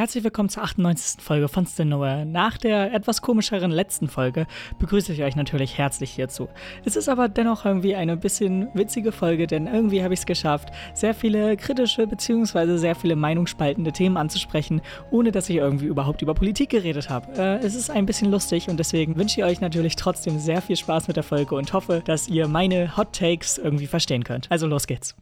Herzlich willkommen zur 98. Folge von Still Nowhere. Nach der etwas komischeren letzten Folge begrüße ich euch natürlich herzlich hierzu. Es ist aber dennoch irgendwie eine bisschen witzige Folge, denn irgendwie habe ich es geschafft, sehr viele kritische bzw. sehr viele meinungsspaltende Themen anzusprechen, ohne dass ich irgendwie überhaupt über Politik geredet habe. Äh, es ist ein bisschen lustig und deswegen wünsche ich euch natürlich trotzdem sehr viel Spaß mit der Folge und hoffe, dass ihr meine Hot Takes irgendwie verstehen könnt. Also los geht's.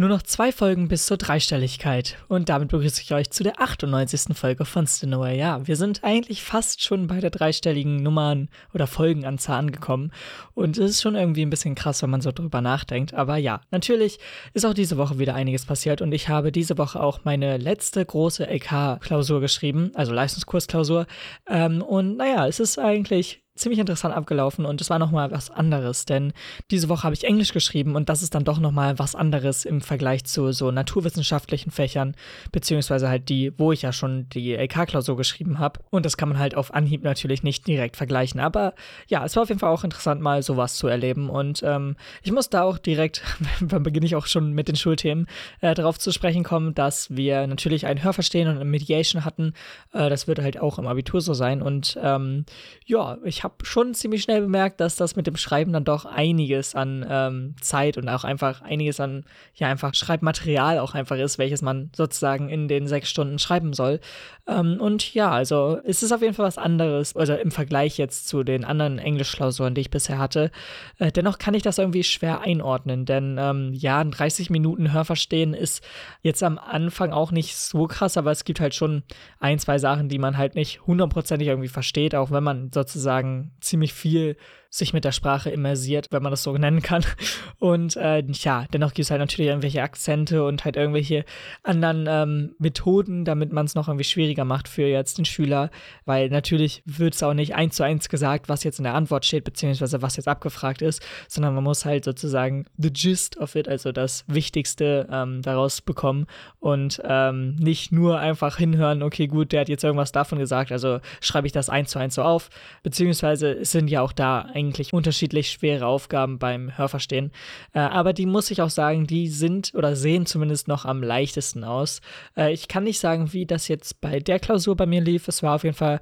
Nur noch zwei Folgen bis zur Dreistelligkeit. Und damit begrüße ich euch zu der 98. Folge von Stinaway. Ja, wir sind eigentlich fast schon bei der dreistelligen Nummern- oder Folgenanzahl angekommen. Und es ist schon irgendwie ein bisschen krass, wenn man so drüber nachdenkt. Aber ja, natürlich ist auch diese Woche wieder einiges passiert. Und ich habe diese Woche auch meine letzte große LK-Klausur geschrieben, also Leistungskursklausur. Ähm, und naja, es ist eigentlich ziemlich interessant abgelaufen und es war nochmal was anderes, denn diese Woche habe ich Englisch geschrieben und das ist dann doch nochmal was anderes im Vergleich zu so naturwissenschaftlichen Fächern, beziehungsweise halt die, wo ich ja schon die LK-Klausur geschrieben habe. Und das kann man halt auf Anhieb natürlich nicht direkt vergleichen, aber ja, es war auf jeden Fall auch interessant mal sowas zu erleben. Und ähm, ich muss da auch direkt, dann beginne ich auch schon mit den Schulthemen, äh, darauf zu sprechen kommen, dass wir natürlich ein Hörverstehen und eine Mediation hatten, äh, das wird halt auch im Abitur so sein. Und ähm, ja, ich habe schon ziemlich schnell bemerkt, dass das mit dem Schreiben dann doch einiges an ähm, Zeit und auch einfach einiges an, ja, einfach Schreibmaterial auch einfach ist, welches man sozusagen in den sechs Stunden schreiben soll. Ähm, und ja, also es ist auf jeden Fall was anderes, also im Vergleich jetzt zu den anderen Englischklausuren, die ich bisher hatte. Äh, dennoch kann ich das irgendwie schwer einordnen, denn ähm, ja, 30 Minuten Hörverstehen ist jetzt am Anfang auch nicht so krass, aber es gibt halt schon ein, zwei Sachen, die man halt nicht hundertprozentig irgendwie versteht, auch wenn man sozusagen ziemlich viel sich mit der Sprache immersiert, wenn man das so nennen kann. Und äh, ja, dennoch gibt es halt natürlich irgendwelche Akzente und halt irgendwelche anderen ähm, Methoden, damit man es noch irgendwie schwieriger macht für jetzt den Schüler, weil natürlich wird es auch nicht eins zu eins gesagt, was jetzt in der Antwort steht, beziehungsweise was jetzt abgefragt ist, sondern man muss halt sozusagen the gist of it, also das Wichtigste ähm, daraus bekommen und ähm, nicht nur einfach hinhören, okay, gut, der hat jetzt irgendwas davon gesagt, also schreibe ich das eins zu eins so auf, beziehungsweise es sind ja auch da eigentlich unterschiedlich schwere Aufgaben beim Hörverstehen. Äh, aber die muss ich auch sagen, die sind oder sehen zumindest noch am leichtesten aus. Äh, ich kann nicht sagen, wie das jetzt bei der Klausur bei mir lief. Es war auf jeden Fall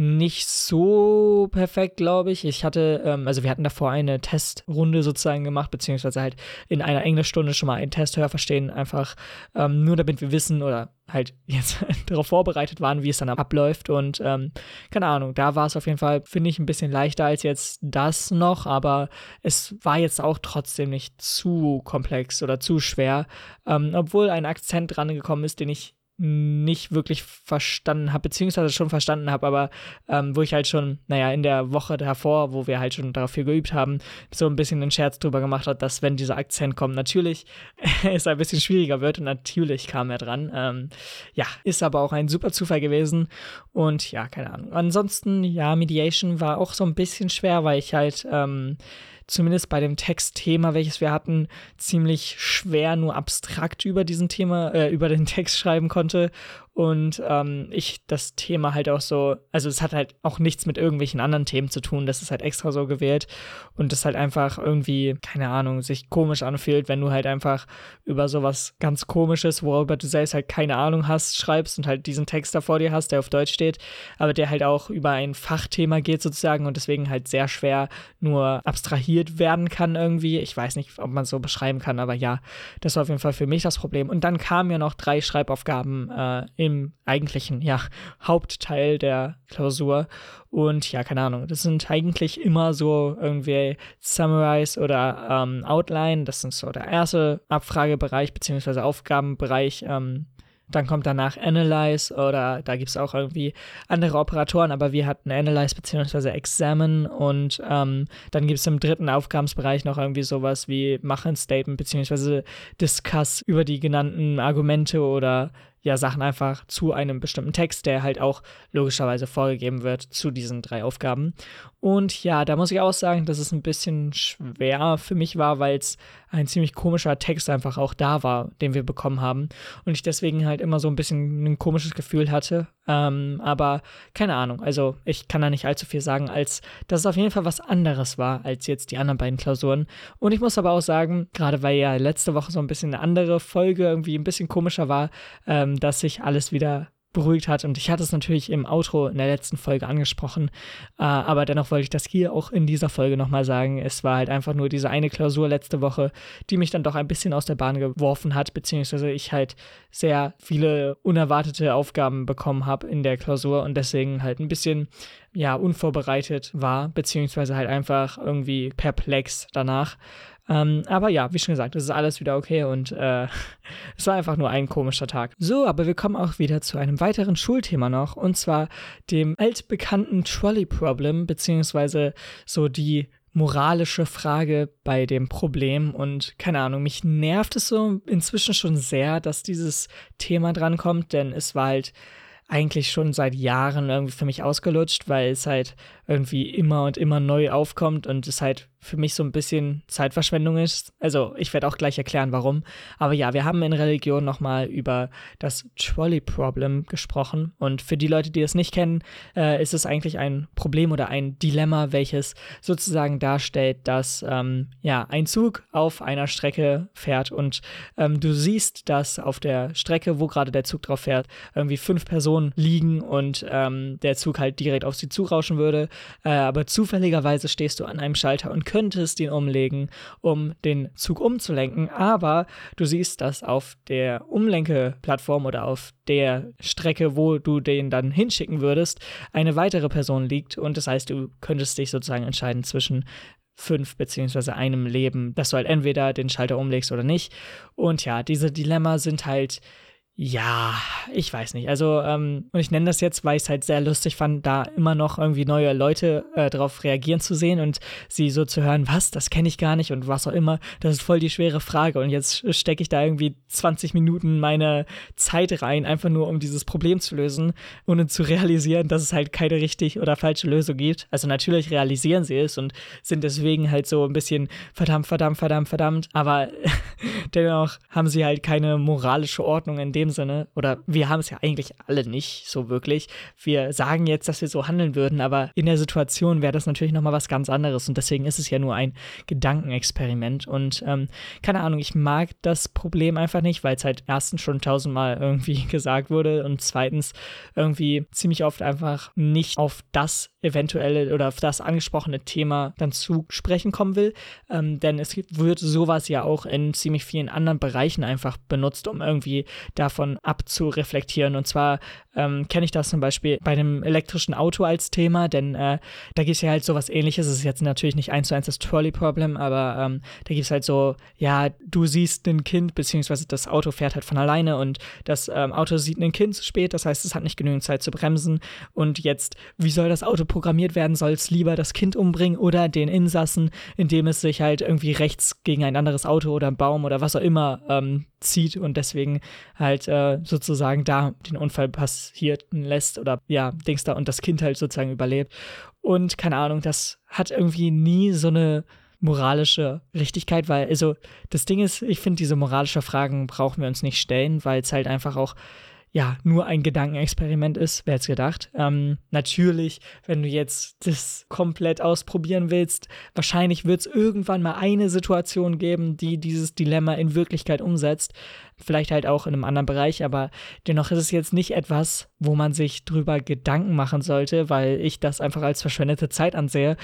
nicht so perfekt, glaube ich. Ich hatte, ähm, also wir hatten davor eine Testrunde sozusagen gemacht, beziehungsweise halt in einer Englischstunde schon mal einen Test verstehen, einfach ähm, nur damit wir wissen oder halt jetzt darauf vorbereitet waren, wie es dann abläuft. Und ähm, keine Ahnung, da war es auf jeden Fall, finde ich, ein bisschen leichter als jetzt das noch, aber es war jetzt auch trotzdem nicht zu komplex oder zu schwer, ähm, obwohl ein Akzent dran gekommen ist, den ich nicht wirklich verstanden habe, beziehungsweise schon verstanden habe, aber ähm, wo ich halt schon, naja, in der Woche davor, wo wir halt schon dafür geübt haben, so ein bisschen einen Scherz drüber gemacht hat, dass wenn dieser Akzent kommt, natürlich es ein bisschen schwieriger wird und natürlich kam er dran. Ähm, ja, ist aber auch ein super Zufall gewesen und ja, keine Ahnung. Ansonsten, ja, Mediation war auch so ein bisschen schwer, weil ich halt ähm, zumindest bei dem Textthema, welches wir hatten, ziemlich schwer nur abstrakt über diesen Thema, äh, über den Text schreiben konnte und ähm, ich das Thema halt auch so, also es hat halt auch nichts mit irgendwelchen anderen Themen zu tun, das ist halt extra so gewählt und das halt einfach irgendwie, keine Ahnung, sich komisch anfühlt, wenn du halt einfach über sowas ganz komisches, worüber du selbst halt keine Ahnung hast, schreibst und halt diesen Text da vor dir hast, der auf Deutsch steht, aber der halt auch über ein Fachthema geht sozusagen und deswegen halt sehr schwer nur abstrahiert werden kann irgendwie. Ich weiß nicht, ob man es so beschreiben kann, aber ja, das war auf jeden Fall für mich das Problem. Und dann kamen ja noch drei Schreibaufgaben äh, im eigentlichen, ja, Hauptteil der Klausur. Und ja, keine Ahnung, das sind eigentlich immer so irgendwie Summarize oder ähm, Outline. Das ist so der erste Abfragebereich beziehungsweise Aufgabenbereich. Ähm, dann kommt danach Analyze oder da gibt es auch irgendwie andere Operatoren, aber wir hatten Analyze bzw. Examine und ähm, dann gibt es im dritten Aufgabensbereich noch irgendwie sowas wie Machen Statement bzw. Discuss über die genannten Argumente oder ja Sachen einfach zu einem bestimmten Text, der halt auch logischerweise vorgegeben wird zu diesen drei Aufgaben. Und ja, da muss ich auch sagen, dass es ein bisschen schwer für mich war, weil es ein ziemlich komischer Text einfach auch da war, den wir bekommen haben. Und ich deswegen halt immer so ein bisschen ein komisches Gefühl hatte. Ähm, aber keine Ahnung, also ich kann da nicht allzu viel sagen, als dass es auf jeden Fall was anderes war als jetzt die anderen beiden Klausuren. Und ich muss aber auch sagen, gerade weil ja letzte Woche so ein bisschen eine andere Folge irgendwie ein bisschen komischer war, ähm, dass sich alles wieder beruhigt hat. Und ich hatte es natürlich im Outro in der letzten Folge angesprochen, äh, aber dennoch wollte ich das hier auch in dieser Folge nochmal sagen. Es war halt einfach nur diese eine Klausur letzte Woche, die mich dann doch ein bisschen aus der Bahn geworfen hat, beziehungsweise ich halt sehr viele unerwartete Aufgaben bekommen habe in der Klausur und deswegen halt ein bisschen ja unvorbereitet war, beziehungsweise halt einfach irgendwie perplex danach. Ähm, aber ja, wie schon gesagt, es ist alles wieder okay und äh, es war einfach nur ein komischer Tag. So, aber wir kommen auch wieder zu einem weiteren Schulthema noch und zwar dem altbekannten Trolley Problem, beziehungsweise so die moralische Frage bei dem Problem und keine Ahnung, mich nervt es so inzwischen schon sehr, dass dieses Thema drankommt, denn es war halt eigentlich schon seit Jahren irgendwie für mich ausgelutscht, weil es halt irgendwie immer und immer neu aufkommt und es halt für mich so ein bisschen Zeitverschwendung ist. Also ich werde auch gleich erklären, warum. Aber ja, wir haben in Religion nochmal über das Trolley-Problem gesprochen. Und für die Leute, die es nicht kennen, äh, ist es eigentlich ein Problem oder ein Dilemma, welches sozusagen darstellt, dass ähm, ja, ein Zug auf einer Strecke fährt und ähm, du siehst, dass auf der Strecke, wo gerade der Zug drauf fährt, irgendwie fünf Personen liegen und ähm, der Zug halt direkt auf sie zurauschen würde. Äh, aber zufälligerweise stehst du an einem Schalter und könntest ihn umlegen, um den Zug umzulenken, aber du siehst, dass auf der Umlenkeplattform oder auf der Strecke, wo du den dann hinschicken würdest, eine weitere Person liegt und das heißt, du könntest dich sozusagen entscheiden zwischen fünf beziehungsweise einem Leben, dass du halt entweder den Schalter umlegst oder nicht. Und ja, diese Dilemma sind halt ja, ich weiß nicht. Also, ähm, und ich nenne das jetzt, weil ich es halt sehr lustig fand, da immer noch irgendwie neue Leute äh, darauf reagieren zu sehen und sie so zu hören, was, das kenne ich gar nicht und was auch immer. Das ist voll die schwere Frage. Und jetzt stecke ich da irgendwie 20 Minuten meine Zeit rein, einfach nur um dieses Problem zu lösen, ohne zu realisieren, dass es halt keine richtig oder falsche Lösung gibt. Also natürlich realisieren sie es und sind deswegen halt so ein bisschen verdammt, verdammt, verdammt, verdammt. Aber dennoch haben sie halt keine moralische Ordnung in dem Sinne, oder wir haben es ja eigentlich alle nicht so wirklich. Wir sagen jetzt, dass wir so handeln würden, aber in der Situation wäre das natürlich nochmal was ganz anderes. Und deswegen ist es ja nur ein Gedankenexperiment. Und ähm, keine Ahnung, ich mag das Problem einfach nicht, weil es halt erstens schon tausendmal irgendwie gesagt wurde und zweitens irgendwie ziemlich oft einfach nicht auf das eventuelle oder auf das angesprochene Thema dann zu sprechen kommen will, ähm, denn es wird sowas ja auch in ziemlich vielen anderen Bereichen einfach benutzt, um irgendwie davon davon abzureflektieren. Und zwar ähm, kenne ich das zum Beispiel bei einem elektrischen Auto als Thema, denn äh, da gibt es ja halt sowas ähnliches. Es ist jetzt natürlich nicht eins zu eins das Trolley-Problem, aber ähm, da gibt es halt so, ja, du siehst ein Kind, beziehungsweise das Auto fährt halt von alleine und das ähm, Auto sieht ein Kind zu spät, das heißt, es hat nicht genügend Zeit zu bremsen. Und jetzt, wie soll das Auto programmiert werden? Soll es lieber das Kind umbringen oder den Insassen, indem es sich halt irgendwie rechts gegen ein anderes Auto oder einen Baum oder was auch immer ähm, zieht und deswegen halt äh, sozusagen da den Unfall passieren lässt oder ja, Dings da und das Kind halt sozusagen überlebt. Und keine Ahnung, das hat irgendwie nie so eine moralische Richtigkeit, weil, also das Ding ist, ich finde, diese moralische Fragen brauchen wir uns nicht stellen, weil es halt einfach auch ja, nur ein Gedankenexperiment ist, wer hätte gedacht. Ähm, natürlich, wenn du jetzt das komplett ausprobieren willst, wahrscheinlich wird es irgendwann mal eine Situation geben, die dieses Dilemma in Wirklichkeit umsetzt. Vielleicht halt auch in einem anderen Bereich, aber dennoch ist es jetzt nicht etwas, wo man sich drüber Gedanken machen sollte, weil ich das einfach als verschwendete Zeit ansehe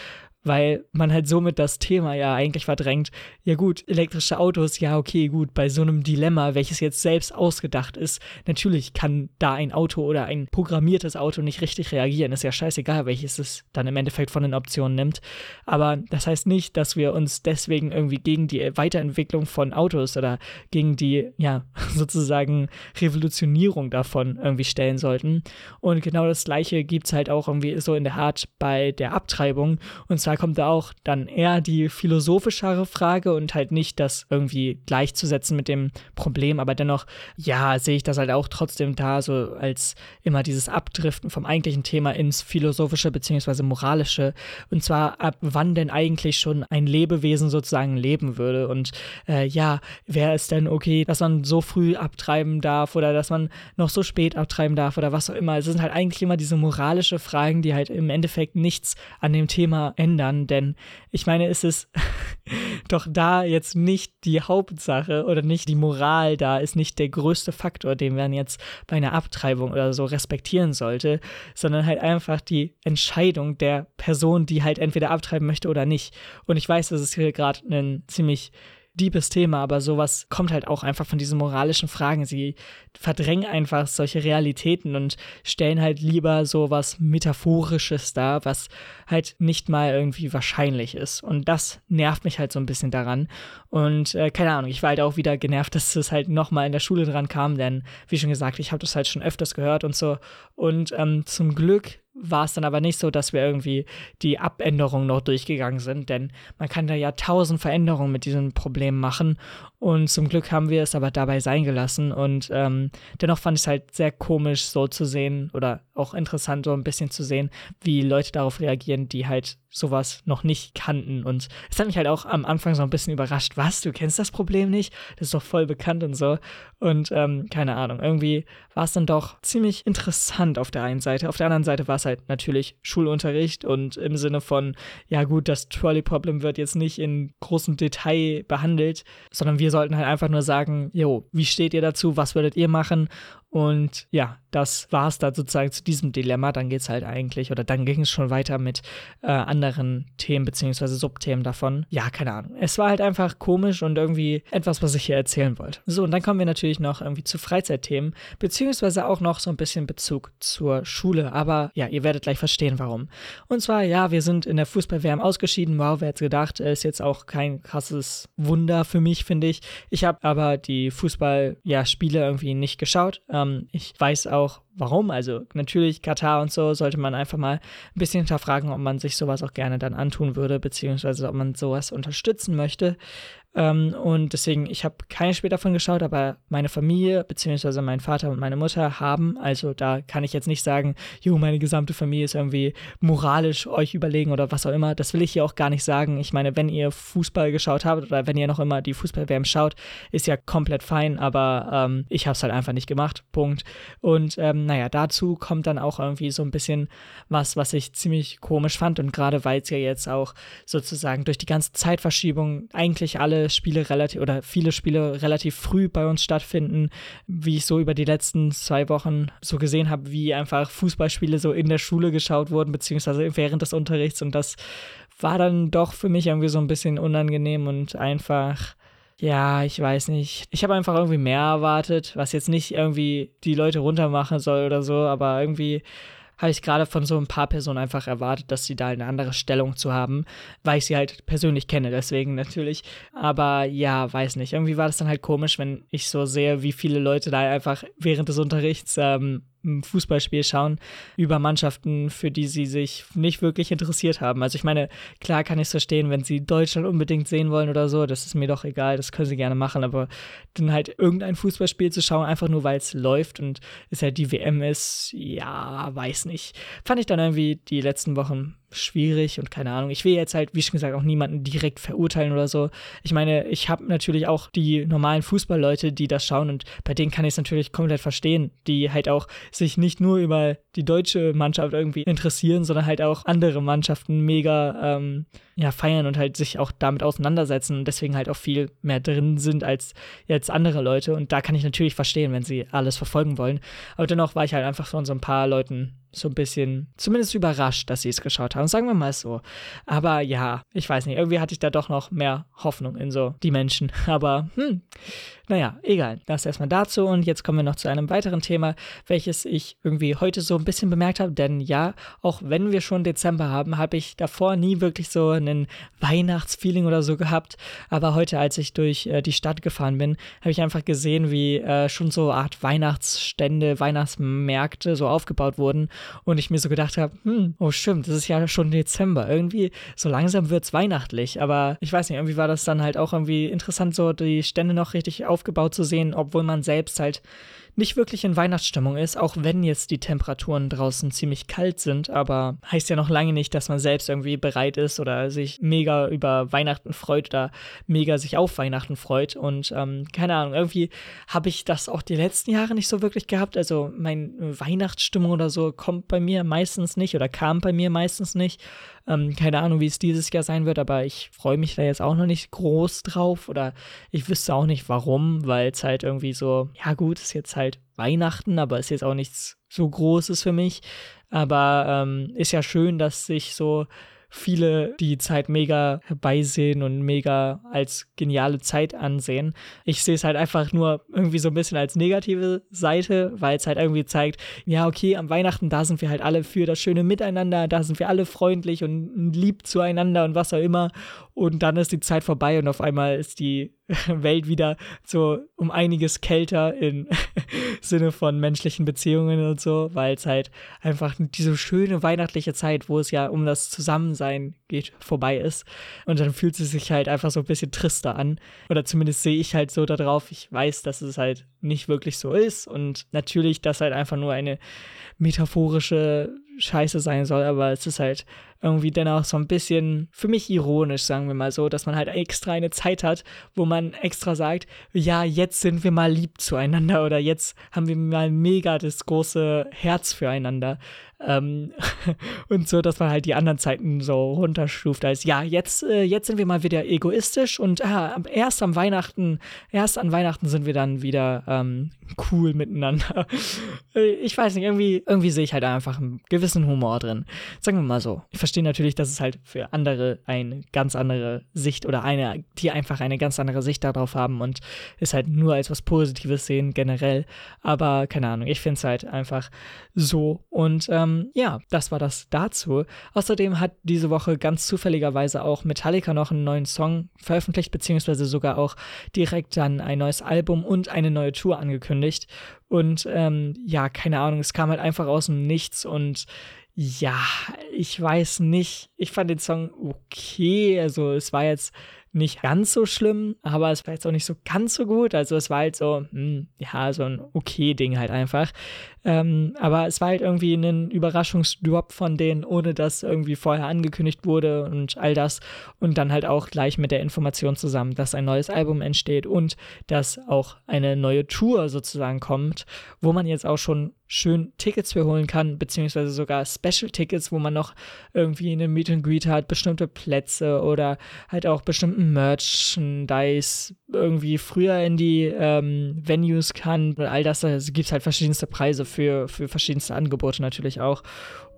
weil man halt somit das Thema ja eigentlich verdrängt. Ja gut, elektrische Autos, ja okay, gut, bei so einem Dilemma, welches jetzt selbst ausgedacht ist, natürlich kann da ein Auto oder ein programmiertes Auto nicht richtig reagieren. Ist ja scheißegal, welches es dann im Endeffekt von den Optionen nimmt. Aber das heißt nicht, dass wir uns deswegen irgendwie gegen die Weiterentwicklung von Autos oder gegen die, ja, sozusagen Revolutionierung davon irgendwie stellen sollten. Und genau das gleiche gibt es halt auch irgendwie so in der Art bei der Abtreibung. Und zwar kommt da auch dann eher die philosophischere Frage und halt nicht das irgendwie gleichzusetzen mit dem Problem, aber dennoch, ja, sehe ich das halt auch trotzdem da so als immer dieses Abdriften vom eigentlichen Thema ins philosophische bzw. moralische und zwar ab wann denn eigentlich schon ein Lebewesen sozusagen leben würde und äh, ja, wäre es denn okay, dass man so früh abtreiben darf oder dass man noch so spät abtreiben darf oder was auch immer. Es sind halt eigentlich immer diese moralische Fragen, die halt im Endeffekt nichts an dem Thema ändern ändern, denn ich meine, es ist doch da jetzt nicht die Hauptsache oder nicht die Moral da, ist nicht der größte Faktor, den man jetzt bei einer Abtreibung oder so respektieren sollte, sondern halt einfach die Entscheidung der Person, die halt entweder abtreiben möchte oder nicht. Und ich weiß, das ist hier gerade ein ziemlich deepes Thema, aber sowas kommt halt auch einfach von diesen moralischen Fragen. Sie verdrängen einfach solche Realitäten und stellen halt lieber sowas Metaphorisches dar, was halt nicht mal irgendwie wahrscheinlich ist. Und das nervt mich halt so ein bisschen daran. Und äh, keine Ahnung, ich war halt auch wieder genervt, dass es halt nochmal in der Schule dran kam, denn wie schon gesagt, ich habe das halt schon öfters gehört und so. Und ähm, zum Glück war es dann aber nicht so, dass wir irgendwie die Abänderungen noch durchgegangen sind, denn man kann da ja tausend Veränderungen mit diesem Problem machen und zum Glück haben wir es aber dabei sein gelassen und ähm, dennoch fand ich es halt sehr komisch so zu sehen oder auch interessant so ein bisschen zu sehen, wie Leute darauf reagieren, die halt sowas noch nicht kannten. Und es hat mich halt auch am Anfang so ein bisschen überrascht, was, du kennst das Problem nicht? Das ist doch voll bekannt und so. Und ähm, keine Ahnung, irgendwie war es dann doch ziemlich interessant auf der einen Seite, auf der anderen Seite war es halt natürlich Schulunterricht und im Sinne von, ja gut, das Trolley-Problem wird jetzt nicht in großem Detail behandelt, sondern wir sollten halt einfach nur sagen, jo, wie steht ihr dazu, was würdet ihr machen? Und ja, das war es dann sozusagen zu diesem Dilemma. Dann geht es halt eigentlich, oder dann ging es schon weiter mit äh, anderen Themen beziehungsweise Subthemen davon. Ja, keine Ahnung. Es war halt einfach komisch und irgendwie etwas, was ich hier erzählen wollte. So, und dann kommen wir natürlich noch irgendwie zu Freizeitthemen, beziehungsweise auch noch so ein bisschen Bezug zur Schule. Aber ja, ihr werdet gleich verstehen, warum. Und zwar, ja, wir sind in der Fußball-WM ausgeschieden. Wow, wer hätte gedacht, ist jetzt auch kein krasses Wunder für mich, finde ich. Ich habe aber die Fußball-Spiele ja, irgendwie nicht geschaut. Ähm, ich weiß auch, warum. Also natürlich Katar und so sollte man einfach mal ein bisschen hinterfragen, ob man sich sowas auch gerne dann antun würde, beziehungsweise ob man sowas unterstützen möchte. Ähm, und deswegen, ich habe kein Spiel davon geschaut, aber meine Familie, beziehungsweise mein Vater und meine Mutter haben. Also da kann ich jetzt nicht sagen, jo, meine gesamte Familie ist irgendwie moralisch euch überlegen oder was auch immer. Das will ich hier auch gar nicht sagen. Ich meine, wenn ihr Fußball geschaut habt oder wenn ihr noch immer die Fußball-WM schaut, ist ja komplett fein, aber ähm, ich habe es halt einfach nicht gemacht. Punkt. Und ähm, naja, dazu kommt dann auch irgendwie so ein bisschen was, was ich ziemlich komisch fand. Und gerade weil es ja jetzt auch sozusagen durch die ganze Zeitverschiebung eigentlich alle Spiele relativ oder viele Spiele relativ früh bei uns stattfinden, wie ich so über die letzten zwei Wochen so gesehen habe, wie einfach Fußballspiele so in der Schule geschaut wurden, beziehungsweise während des Unterrichts und das war dann doch für mich irgendwie so ein bisschen unangenehm und einfach ja, ich weiß nicht. Ich habe einfach irgendwie mehr erwartet, was jetzt nicht irgendwie die Leute runtermachen soll oder so, aber irgendwie habe ich gerade von so ein paar Personen einfach erwartet, dass sie da eine andere Stellung zu haben, weil ich sie halt persönlich kenne, deswegen natürlich. Aber ja, weiß nicht. Irgendwie war das dann halt komisch, wenn ich so sehe, wie viele Leute da einfach während des Unterrichts ähm, ein Fußballspiel schauen über Mannschaften, für die sie sich nicht wirklich interessiert haben. Also ich meine, klar kann ich es verstehen, wenn sie Deutschland unbedingt sehen wollen oder so, das ist mir doch egal, das können sie gerne machen, aber dann halt irgendein Fußballspiel zu schauen, einfach nur weil es läuft und es halt die WM ist, ja, weiß nicht. Fand ich dann irgendwie die letzten Wochen schwierig und keine Ahnung. Ich will jetzt halt, wie schon gesagt, auch niemanden direkt verurteilen oder so. Ich meine, ich habe natürlich auch die normalen Fußballleute, die das schauen und bei denen kann ich es natürlich komplett verstehen, die halt auch sich nicht nur über die deutsche Mannschaft irgendwie interessieren, sondern halt auch andere Mannschaften mega ähm, ja, feiern und halt sich auch damit auseinandersetzen und deswegen halt auch viel mehr drin sind als jetzt andere Leute. Und da kann ich natürlich verstehen, wenn sie alles verfolgen wollen. Aber dennoch war ich halt einfach von so ein paar Leuten so ein bisschen, zumindest überrascht, dass sie es geschaut haben. Sagen wir mal so. Aber ja, ich weiß nicht, irgendwie hatte ich da doch noch mehr Hoffnung in so die Menschen. Aber hm, naja, egal. Das erstmal dazu und jetzt kommen wir noch zu einem weiteren Thema, welches ich irgendwie heute so ein bisschen bemerkt habe. Denn ja, auch wenn wir schon Dezember haben, habe ich davor nie wirklich so einen Weihnachtsfeeling oder so gehabt. Aber heute, als ich durch äh, die Stadt gefahren bin, habe ich einfach gesehen, wie äh, schon so Art Weihnachtsstände, Weihnachtsmärkte so aufgebaut wurden und ich mir so gedacht habe, hm, oh stimmt, das ist ja schon Dezember. Irgendwie so langsam wird es weihnachtlich. Aber ich weiß nicht, irgendwie war das dann halt auch irgendwie interessant, so die Stände noch richtig aufgebaut zu sehen, obwohl man selbst halt nicht wirklich in Weihnachtsstimmung ist, auch wenn jetzt die Temperaturen draußen ziemlich kalt sind, aber heißt ja noch lange nicht, dass man selbst irgendwie bereit ist oder sich mega über Weihnachten freut oder mega sich auf Weihnachten freut. Und ähm, keine Ahnung, irgendwie habe ich das auch die letzten Jahre nicht so wirklich gehabt. Also meine Weihnachtsstimmung oder so kommt bei mir meistens nicht oder kam bei mir meistens nicht. Ähm, keine Ahnung, wie es dieses Jahr sein wird, aber ich freue mich da jetzt auch noch nicht groß drauf oder ich wüsste auch nicht warum, weil es halt irgendwie so, ja gut, ist jetzt halt Weihnachten, aber ist jetzt auch nichts so Großes für mich. Aber ähm, ist ja schön, dass sich so viele die Zeit mega herbeisehen und mega als geniale Zeit ansehen. Ich sehe es halt einfach nur irgendwie so ein bisschen als negative Seite, weil es halt irgendwie zeigt, ja, okay, am Weihnachten, da sind wir halt alle für das schöne Miteinander, da sind wir alle freundlich und lieb zueinander und was auch immer. Und dann ist die Zeit vorbei und auf einmal ist die Welt wieder so um einiges kälter im Sinne von menschlichen Beziehungen und so, weil es halt einfach diese schöne weihnachtliche Zeit, wo es ja um das Zusammensein geht, vorbei ist. Und dann fühlt es sich halt einfach so ein bisschen trister an. Oder zumindest sehe ich halt so darauf. Ich weiß, dass es halt nicht wirklich so ist und natürlich, dass halt einfach nur eine metaphorische Scheiße sein soll, aber es ist halt irgendwie dennoch so ein bisschen für mich ironisch, sagen wir mal so, dass man halt extra eine Zeit hat, wo man extra sagt, ja, jetzt sind wir mal lieb zueinander oder jetzt haben wir mal mega das große Herz füreinander. Ähm, und so, dass man halt die anderen Zeiten so runterstuft als, ja, jetzt, äh, jetzt sind wir mal wieder egoistisch und ah, erst am Weihnachten, erst an Weihnachten sind wir dann wieder ähm, cool miteinander. ich weiß nicht, irgendwie, irgendwie sehe ich halt einfach einen gewissen Humor drin. Sagen wir mal so. Ich verstehe natürlich, dass es halt für andere eine ganz andere Sicht oder eine, die einfach eine ganz andere Sicht darauf haben und es halt nur als was Positives sehen generell. Aber keine Ahnung, ich finde es halt einfach so. Und ähm, ja, das war das dazu. Außerdem hat diese Woche ganz zufälligerweise auch Metallica noch einen neuen Song veröffentlicht, beziehungsweise sogar auch direkt dann ein neues Album und eine neue Tour angekündigt. Und ähm, ja, keine Ahnung, es kam halt einfach aus dem Nichts und ja, ich weiß nicht. Ich fand den Song okay. Also es war jetzt nicht ganz so schlimm, aber es war jetzt auch nicht so ganz so gut. Also es war halt so, mh, hm, ja, so ein okay Ding halt einfach. Ähm, aber es war halt irgendwie ein Überraschungsdrop von denen, ohne dass irgendwie vorher angekündigt wurde und all das. Und dann halt auch gleich mit der Information zusammen, dass ein neues Album entsteht und dass auch eine neue Tour sozusagen kommt, wo man jetzt auch schon schön Tickets für holen kann, beziehungsweise sogar Special-Tickets, wo man noch irgendwie eine Meet and Greet hat, bestimmte Plätze oder halt auch bestimmten Merchandise irgendwie früher in die ähm, Venues kann. All das, da gibt es halt verschiedenste Preise für, für verschiedenste Angebote natürlich auch.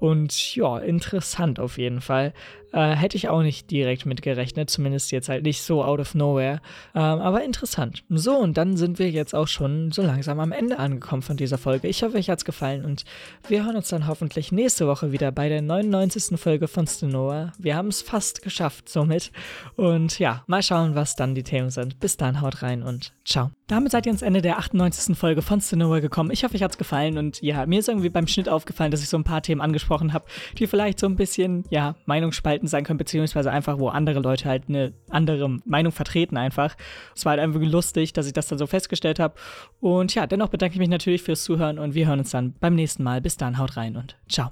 Und ja, interessant auf jeden Fall. Äh, hätte ich auch nicht direkt mit gerechnet, zumindest jetzt halt nicht so out of nowhere. Ähm, aber interessant. So, und dann sind wir jetzt auch schon so langsam am Ende angekommen von dieser Folge. Ich hoffe, euch hat es gefallen und wir hören uns dann hoffentlich nächste Woche wieder bei der 99. Folge von Stenoa. Wir haben es fast geschafft somit. Und ja, mal schauen, was dann die Themen sind. Bis dann, haut rein und ciao. Damit seid ihr ans Ende der 98. Folge von Stenoa gekommen. Ich hoffe, euch hat es gefallen und ja, mir ist irgendwie beim Schnitt aufgefallen, dass ich so ein paar Themen angesprochen habe, die vielleicht so ein bisschen, ja, Meinungsspalten sein können, beziehungsweise einfach, wo andere Leute halt eine andere Meinung vertreten einfach. Es war halt einfach lustig, dass ich das dann so festgestellt habe. Und ja, dennoch bedanke ich mich natürlich fürs Zuhören und wir hören uns dann beim nächsten Mal. Bis dann, haut rein und ciao.